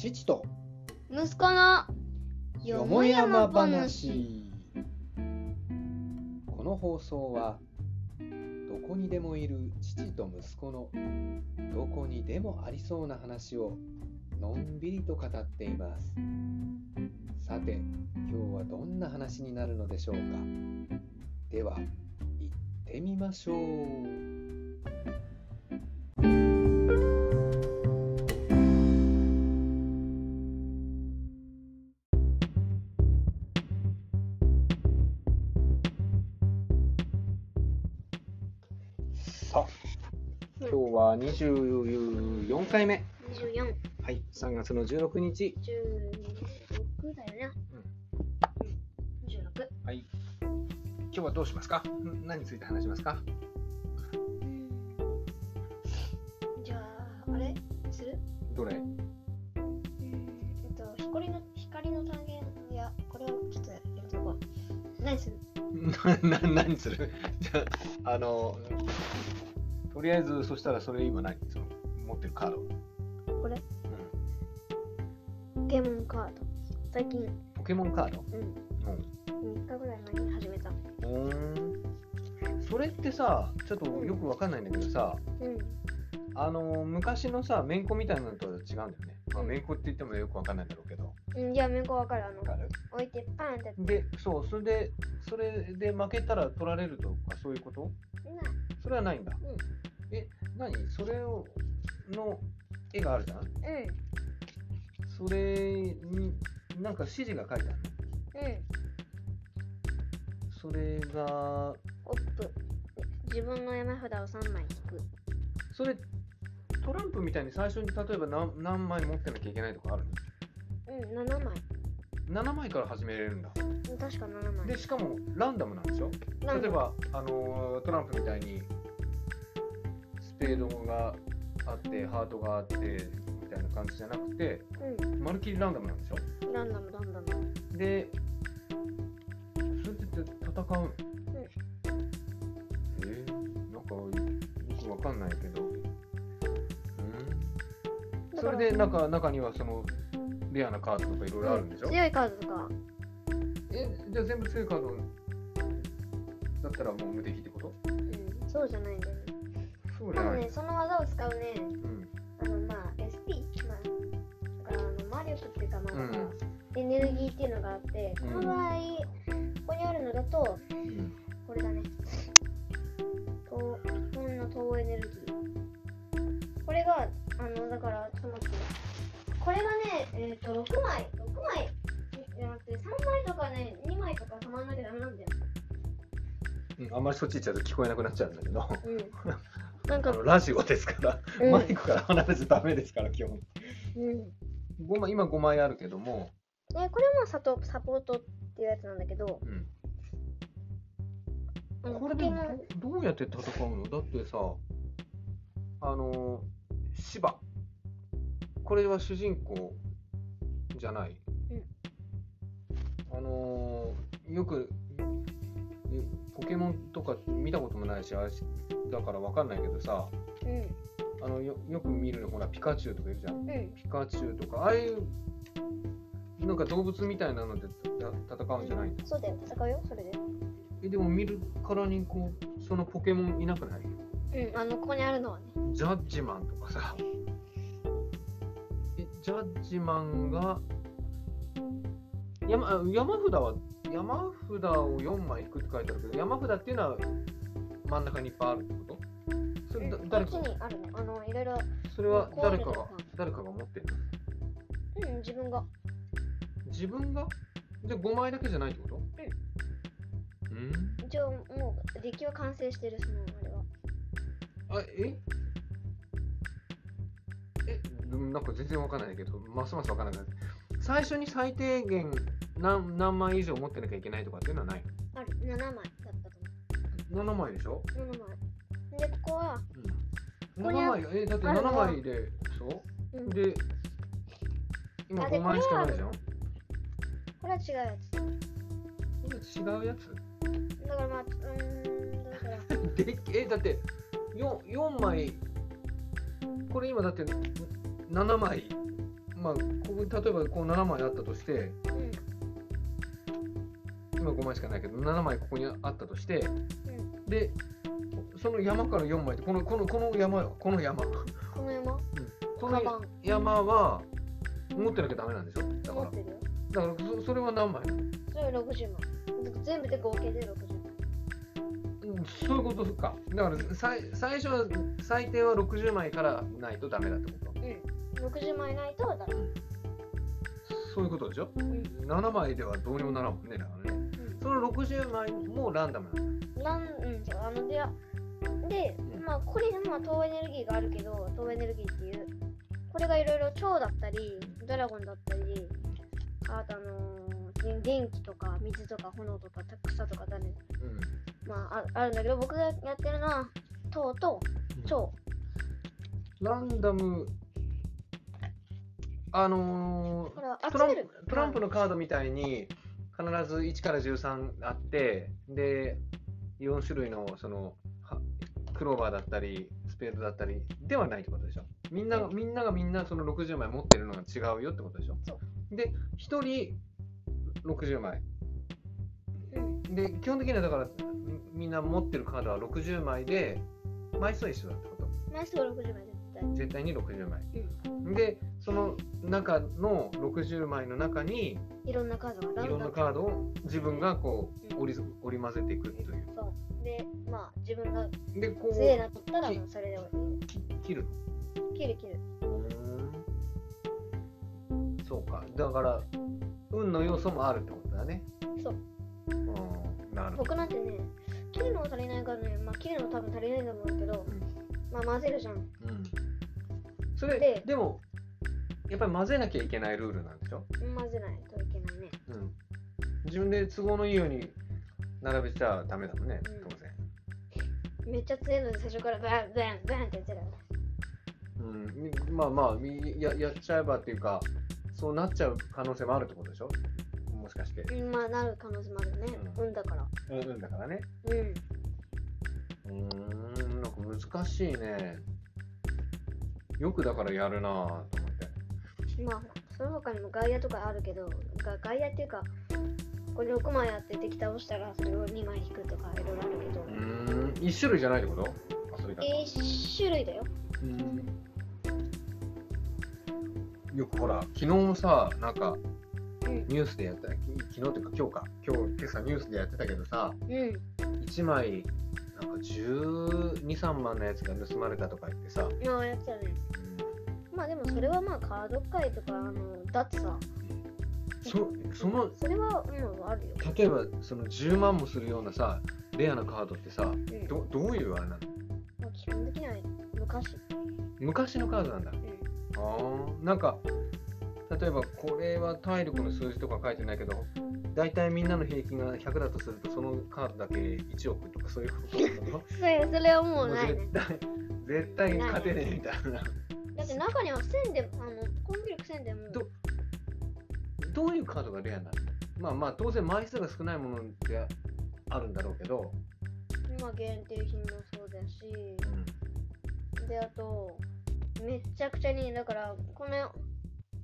父と。息子のよもやま話。この放送はどこにでもいる父と息子のどこにでもありそうな話をのんびりと語っています。さて今日はどんな話になるのでしょうか。では行ってみましょうは24回目。24、はい。3月の16日。16だよね。うん。16。はい。今日はどうしますか？ん何について話しますか？じゃあ、あれする？どれ？うん。えっと、光の、光の単元、いや、これをちょっとやめとこ。う。何する？なな 何する？じゃああのとりあえずそしたらそれ今何？その持ってるカード、これ？うん、ポケモンカード。最近、ポケモンカード？うん。3日ぐらい前に始めた。うんそれってさちょっとよくわかんないんだけどさうん。あの昔のさめんこみたいなのとは違うんだよね、まあ、うんめんこって言ってもよくわかんないんだろうけどうん、じゃあ、めんこわかる。あのわ、かる？置いてパーンってやって。でそうそれでそれで負けたら取られるとかそういうこと？ない。それはないんだうん。え何？それをの絵があるじゃん？うん。それになんか指示が書いてあるのうん。それがオップ。自分の山札を3枚引く。それトランプみたいに最初に例えば何何枚持ってなきゃいけないとかあるうん、7枚。の ?7 枚から始めれるんだうん確か7枚。でしかもランダムなんでしょ？例えば、あのートランプみたいにペードがあってハートがあってみたいな感じじゃなくてうまるっきりランダムなんでしょ、ランダム、ランダム。でそれって戦うの、えー、なんかよくわかんないけどうんそれで中中にはそのレアなカードとかいろいろあるんでしょ、強いカードとか、えじゃあ全部強いカードだったらもう無敵ってことうん、そうじゃないんだよ。そうじゃない、多分ね、その技を使うね、うんあの、まあ、SP、まあ、だから、あの、魔力っていうか、まあ、うんエネルギーっていうのがあって、この場合、ここにあるのだと、うんこれだね。と日本の等エネルギー。これが、あの、だから、ちょっと待って。これがね、えっ、と、6枚、6枚じゃなくて、3枚とかね、2枚とかたまんなきゃダメなんだよ。うん、あんまりそっち行っちゃうと聞こえなくなっちゃうんだけどうん。なんかラジオですから、うん。マイクから離れちゃダメですから基本。うん。5枚今5枚あるけども、で、これもサトサポートっていうやつなんだけど、うん、これでどどうやって戦うの？だってさあの芝。これは主人公じゃない、あのよくゆポケモンとか見たこともないしあれだからわかんないけどさうん、あのよよく見るのほらピカチュウとかいるじゃん。うん、ピカチュウとかああいうなんか動物みたいなのでた戦うんじゃないそうだよ、戦うよ、それで。えでも見るからにこうそのポケモンいなくない？うん、あの、ここにあるのはね。ジャッジマンとかさ。えジャッジマンが山あ山札は山札を4枚引くって書いてあるけど山札っていうのは真ん中にいっぱいあるそれ誰か。にあるね。あの、いろいろ、それは誰かが誰かが持ってるの？うん、自分が。自分が？じゃあ5枚だけじゃないってこと？うん。一応、もう、デッキは完成してる、その、あれは。あえ？えうんなんか全然わかんないけどますますわからない最初に最低限何何枚以上持ってなきゃいけないとかっていうのはないある、7枚だったと7枚でしょ、思う。7枚。で、ここは、うん、ここに7枚えだってあるの。7は枚でしょうん、で今あで5枚しかないじゃん。これは違うやつ。これ違うやつ？だからまあ、うーん、だから、でえだって 4, 4枚。これ今だって7枚。まあここに例えばこう7枚あったとして。うん。今5枚しかないけど7枚ここにあったとして。うん。でその山から4枚ってこのこのこの山よ。この山。この山？この山は持ってなきゃダメなんでしょ？だから。持ってるよだからそそれは何枚？それ60枚。全部で合計で60枚。うんそういうことか。だから最最初は最低は60枚からないとダメだってこと？うん。60枚ないとダメ。そういうことでしょ？うん。7枚ではどうにもならんもんねだからね。その60枚もランダムなんだなんうんあのででうん。まあここにまあ糖エネルギーがあるけど糖エネルギーっていうこれがいろいろ蝶だったりドラゴンだったりあとあのー、電気とか水とか炎とか草とか種うん。まあああるんだけど僕がやってるのは糖と蝶ランダムあのートラントランプのカードみたいに必ず1から13あってで4種類のそのはクローバーだったりスペードだったりではないってことでしょ？みんながみんながみんなその60枚持ってるのが違うよってことでしょ？そで1人60枚。うんで基本的にはだからみみんな持ってるカードは60枚で枚数は一緒だってこと。枚数は60枚絶対絶対に60枚。で、その中の60枚の中にいろんなカードがいろんなカードを自分がこううん織り織り交ぜていくという。そうでまあ自分がで、こ強いなうったらきもうそれでき切る。切る切るそうか。だから、運の要素もあるってことだね。そううん。なるほど。僕なんてね切るのが足りないからねまあ切るの多分足りないと思うけどうんまあ混ぜるじゃんうん。それ、ででも、やっぱり混ぜなきゃいけないルールなんでしょ？混ぜないといけないね。うん。自分で都合のいいように並べちゃダメだもんね、うん。当然。めっちゃ強いので最初からバンバンバンってやってたうん、みまあまあみややっちゃえばっていうかそうなっちゃう可能性もあるってことでしょ？もしかして。うんまあなる可能性もあるね。うん。運だから。うんだからね。うん。うーんなんか難しいね。よくだからやるなぁとまあその他にも外野とかあるけどが外野っていうかこれ6枚あって敵倒したらそれを2枚引くとかいろいろあるけど。うーん。一種類じゃないってこと？遊び方。1種類だよ。うん。よくほら昨日さなんかうん。ニュースでやったき昨日っていうか今日か。今日今朝ニュースでやってたけどさうん。1枚なんか123万のやつが盗まれたとか言ってさ、まあやってたねまあでもそれはまあカード界とかあのだってさ。そそのそれはうんあるよ。例えばその10万もするようなさレアなカードってさうん。どどういうあれなの？まあ基本的には昔。昔のカードなんだ。うん。あーなんか例えばこれは体力の数字とか書いてないけど大体みんなの平均が100だとするとそのカードだけ1億とかそういうことなのそれそれはもうもうないね。絶対絶対勝てねえみたいなだって中には線であのコンビ力線でも。どどういうカードがレアなの？まあまあ当然枚数が少ないものってあるんだろうけど、まあ限定品もそうだし。うん。であとめっちゃくちゃにだからこの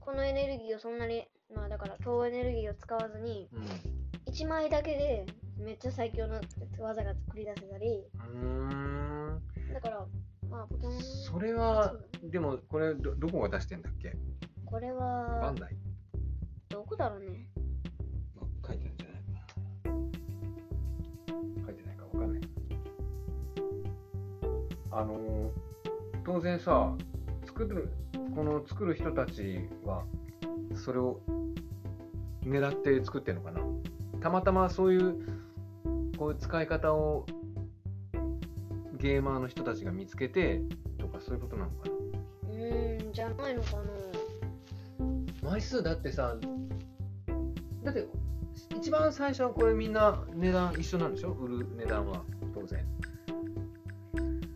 このエネルギーをそんなにまあだから糖エネルギーを使わずにうん。1枚だけでめっちゃ最強の技が繰り出せたり。だからまあそれはでもこれどどこが出してんだっけ？これバはンダイどこだろうね。書いてるんじゃない？書いてないかわかんない。あのー当然さ作るこの作る人たちはそれを狙って作ってるのかな。たまたまそういうこういう使い方をゲーマーの人たちが見つけてとかそういうことなのかうーんじゃないのかな。な枚数だってさだって一番最初はこれみんな値段一緒なんでしょ？売る値段は当然。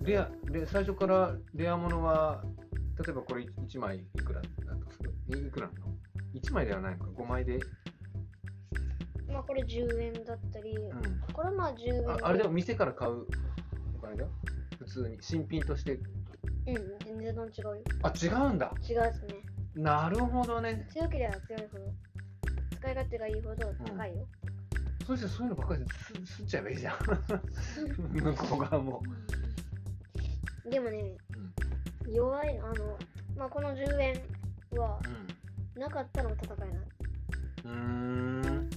レアで最初からレアものは例えばこれ1枚いくらだとする？いくらなの ?1 枚ではないのか。5枚で、まあこれ10円だったり、うこれはまあ10円。ん、ああれでも店から買うだよ。普通に。新品として。うん全然違うよ。あ違うんだ。違うですね。なるほどね。強ければ強いほど。使い勝手がいいほど高いよ、そしてそういうのばっかりですすっちゃえばいいじゃん。向こう側も、でもね弱いのあのまあこの10円はなかったら戦えない。うんうん。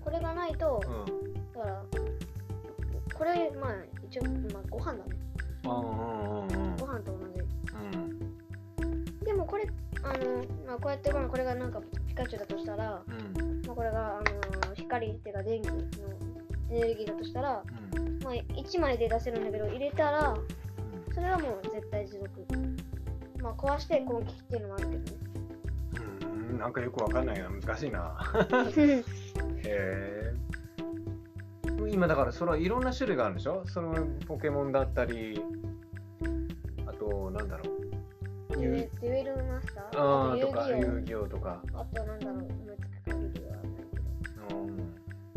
これがないとうん。だからこれまあ一応、まあ、ご飯だね。ご飯と同じ。うんでもこれあの、まあ、こうやってまあこれがなんかピカチュウだとしたら、うん。まあ、これがあの光っていうか電気のエネルギーだとしたら、うん。まあ、1枚で出せるんだけど入れたらそれはもう絶対持続。まあ壊して攻撃っていうのもあるけどね。うんなんかよくわかんないな。難しいな。へえ今だからそれはいろんな種類があるんでしょ？そのポケモンだったりあとなんだろう？デュエルマスター？あーとか遊遊戯戯王とか。王あとなんだろう思いつく限りはない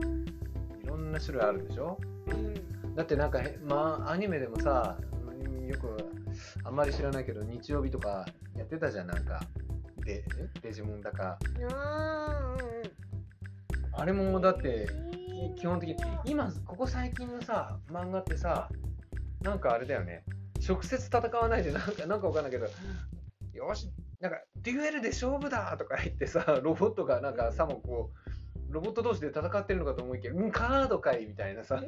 うん。いろんな種類あるんでしょ？うん。だってなんかへまあアニメでもさよくあんまり知らないけど日曜日とかやってたじゃんなんか。でえデジモンだか。あーうんうん。あれもだってえー基本的に。今ここ最近のさ漫画ってさなんかあれだよね。直接戦わないでなんかなんかわかんないけどよしなんかデュエルで勝負だとか言ってさロボットがなんかさもこうロボット同士で戦ってるのかと思いきやうんカードかいみたいなさ。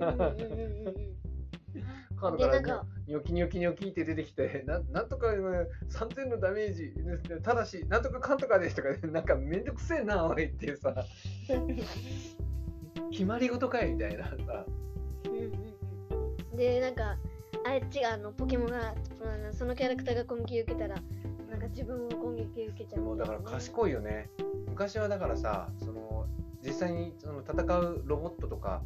カードからニョキニョキニョキって出てきてななんとかうん3000のダメージただしなんとかかんとかですとかなんかめんどくせえなおいっていうさ 決まり事かいみたいな。さうんうんうん。でなんかあれ違うあのポケモンがそのキャラクターが攻撃受けたらなんか自分も攻撃受けちゃう。もうだから賢いよね。昔はだからさその実際にその戦うロボットとか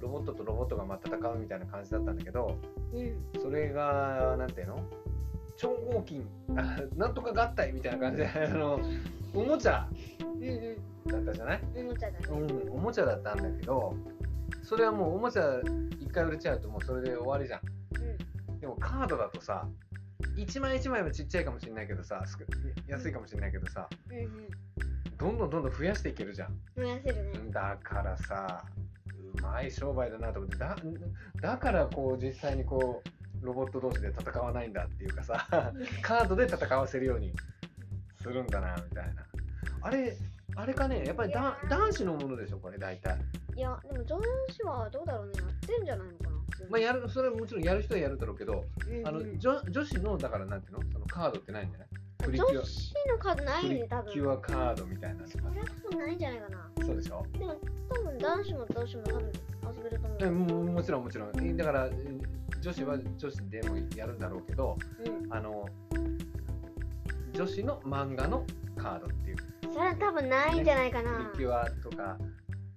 ロボットとロボットがまあ戦うみたいな感じだったんだけどうん。それがなんていうの？超合金あなんとか合体みたいな感じで あのおもちゃ。うんうだったじゃない、んおもちゃだね。うん、おもちゃだったんだけどそれはもうおもちゃ一回売れちゃうともうそれで終わりじゃん。でもカードだとさ1枚1枚はちっちゃいかもしれないけどさ安いかもしれないけどさうんうん。どんどんどんどん増やしていけるじゃん。燃やせるね。だからさうまい商売だなと思ってだだからこう実際にこうロボット同士で戦わないんだっていうかさカードで戦わせるようにするんだなみたいな。あれあれかねやっぱりだ男子のものでしょこれ大体。いやでも女子はどうだろうね。やってんじゃないのかなまあやるそれはもちろんやる人はやるだろうけどうんうん。あの女女子のだからなんていうのそのカードってないんじゃない？女子のカードないね多分。キュアカードみたいなそれは多分ないんじゃないかな。そうでしょ？でも多分男子も女子も多分遊べると思う。えももちろんもちろん。だからえ女子は女子でもやるんだろうけどうん。あの女子の漫画のカードっていう。それは多分ないんじゃないかな、プリキュアとか、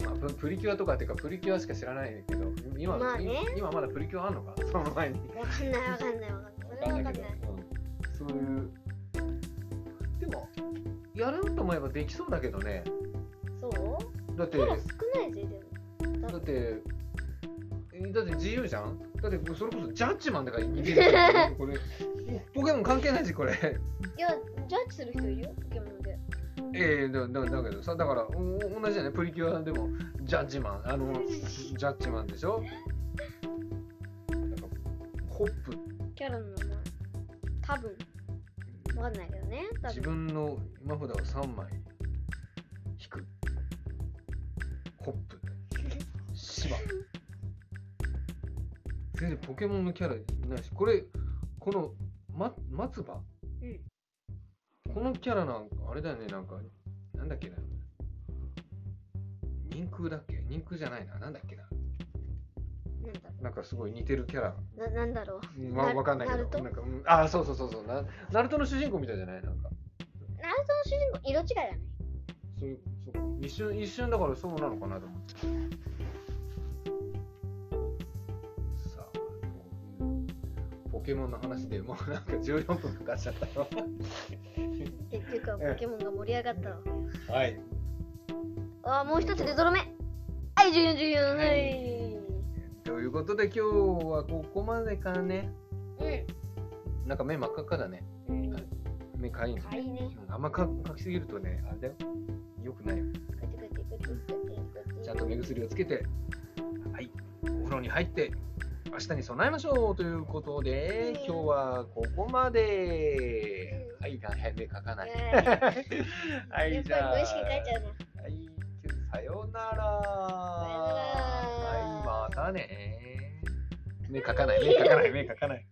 まあ、ププリキュアとかっていうかプリキュアしか知らないけど今,、まあね。今まだプリキュアあんのか？その前に。わかんないわかんないわかんない。それはわかんない。そういうでもやろうと思えばできそうだけどね。そう？だって少ないぜでも。だってえだって自由じゃん？だってそれこそジャッジマンだから似てるこれ。ポケモン関係ないしこれ。いやジャッジする人いるよポケモンで。ええだだだけどさだからお同じじゃないプリキュアでもジャッジマンあのジャッジマンでしょ？なんかホップ。キャラの名前。多分。わかんないけどね多自分分の今札を3枚。引く。ホップ。芝全然ポケモンのキャラいないしこれこの、ま、松葉、うん。このキャラなんかあれだよねなんかなんだっけな。人空だっけ？人空じゃないな。なんだっけな。なんだなんかすごい似てるキャラ。ななんだろう。うんわわかんないけど。なんか、うん。あそうそうそうそう。なナルトの主人公みたいじゃない？なんか。ナルトの主人公色違いだね。そうそうか。一瞬一瞬だからそうなのかなと思ってケモンの話でもうなんか14分かかっちゃったよ結局はポケモンが盛り上がったわはいあもう一つでゾロ目はい1414はいということで今日はここまでかねうんなんか目真っ赤っかだね。うん。目かゆいね。かいね。うんあんまかかきすぎるとね、あれだよ。よくないよ。ちゃんと目薬をつけて、はい、お風呂に入って、明日に備えましょうということで、今日はここまで。はい、はい目かかない。ねはい、じゃあ。はい、さようなら。さようならはい、またね。目かかない、目かかない、目かかない。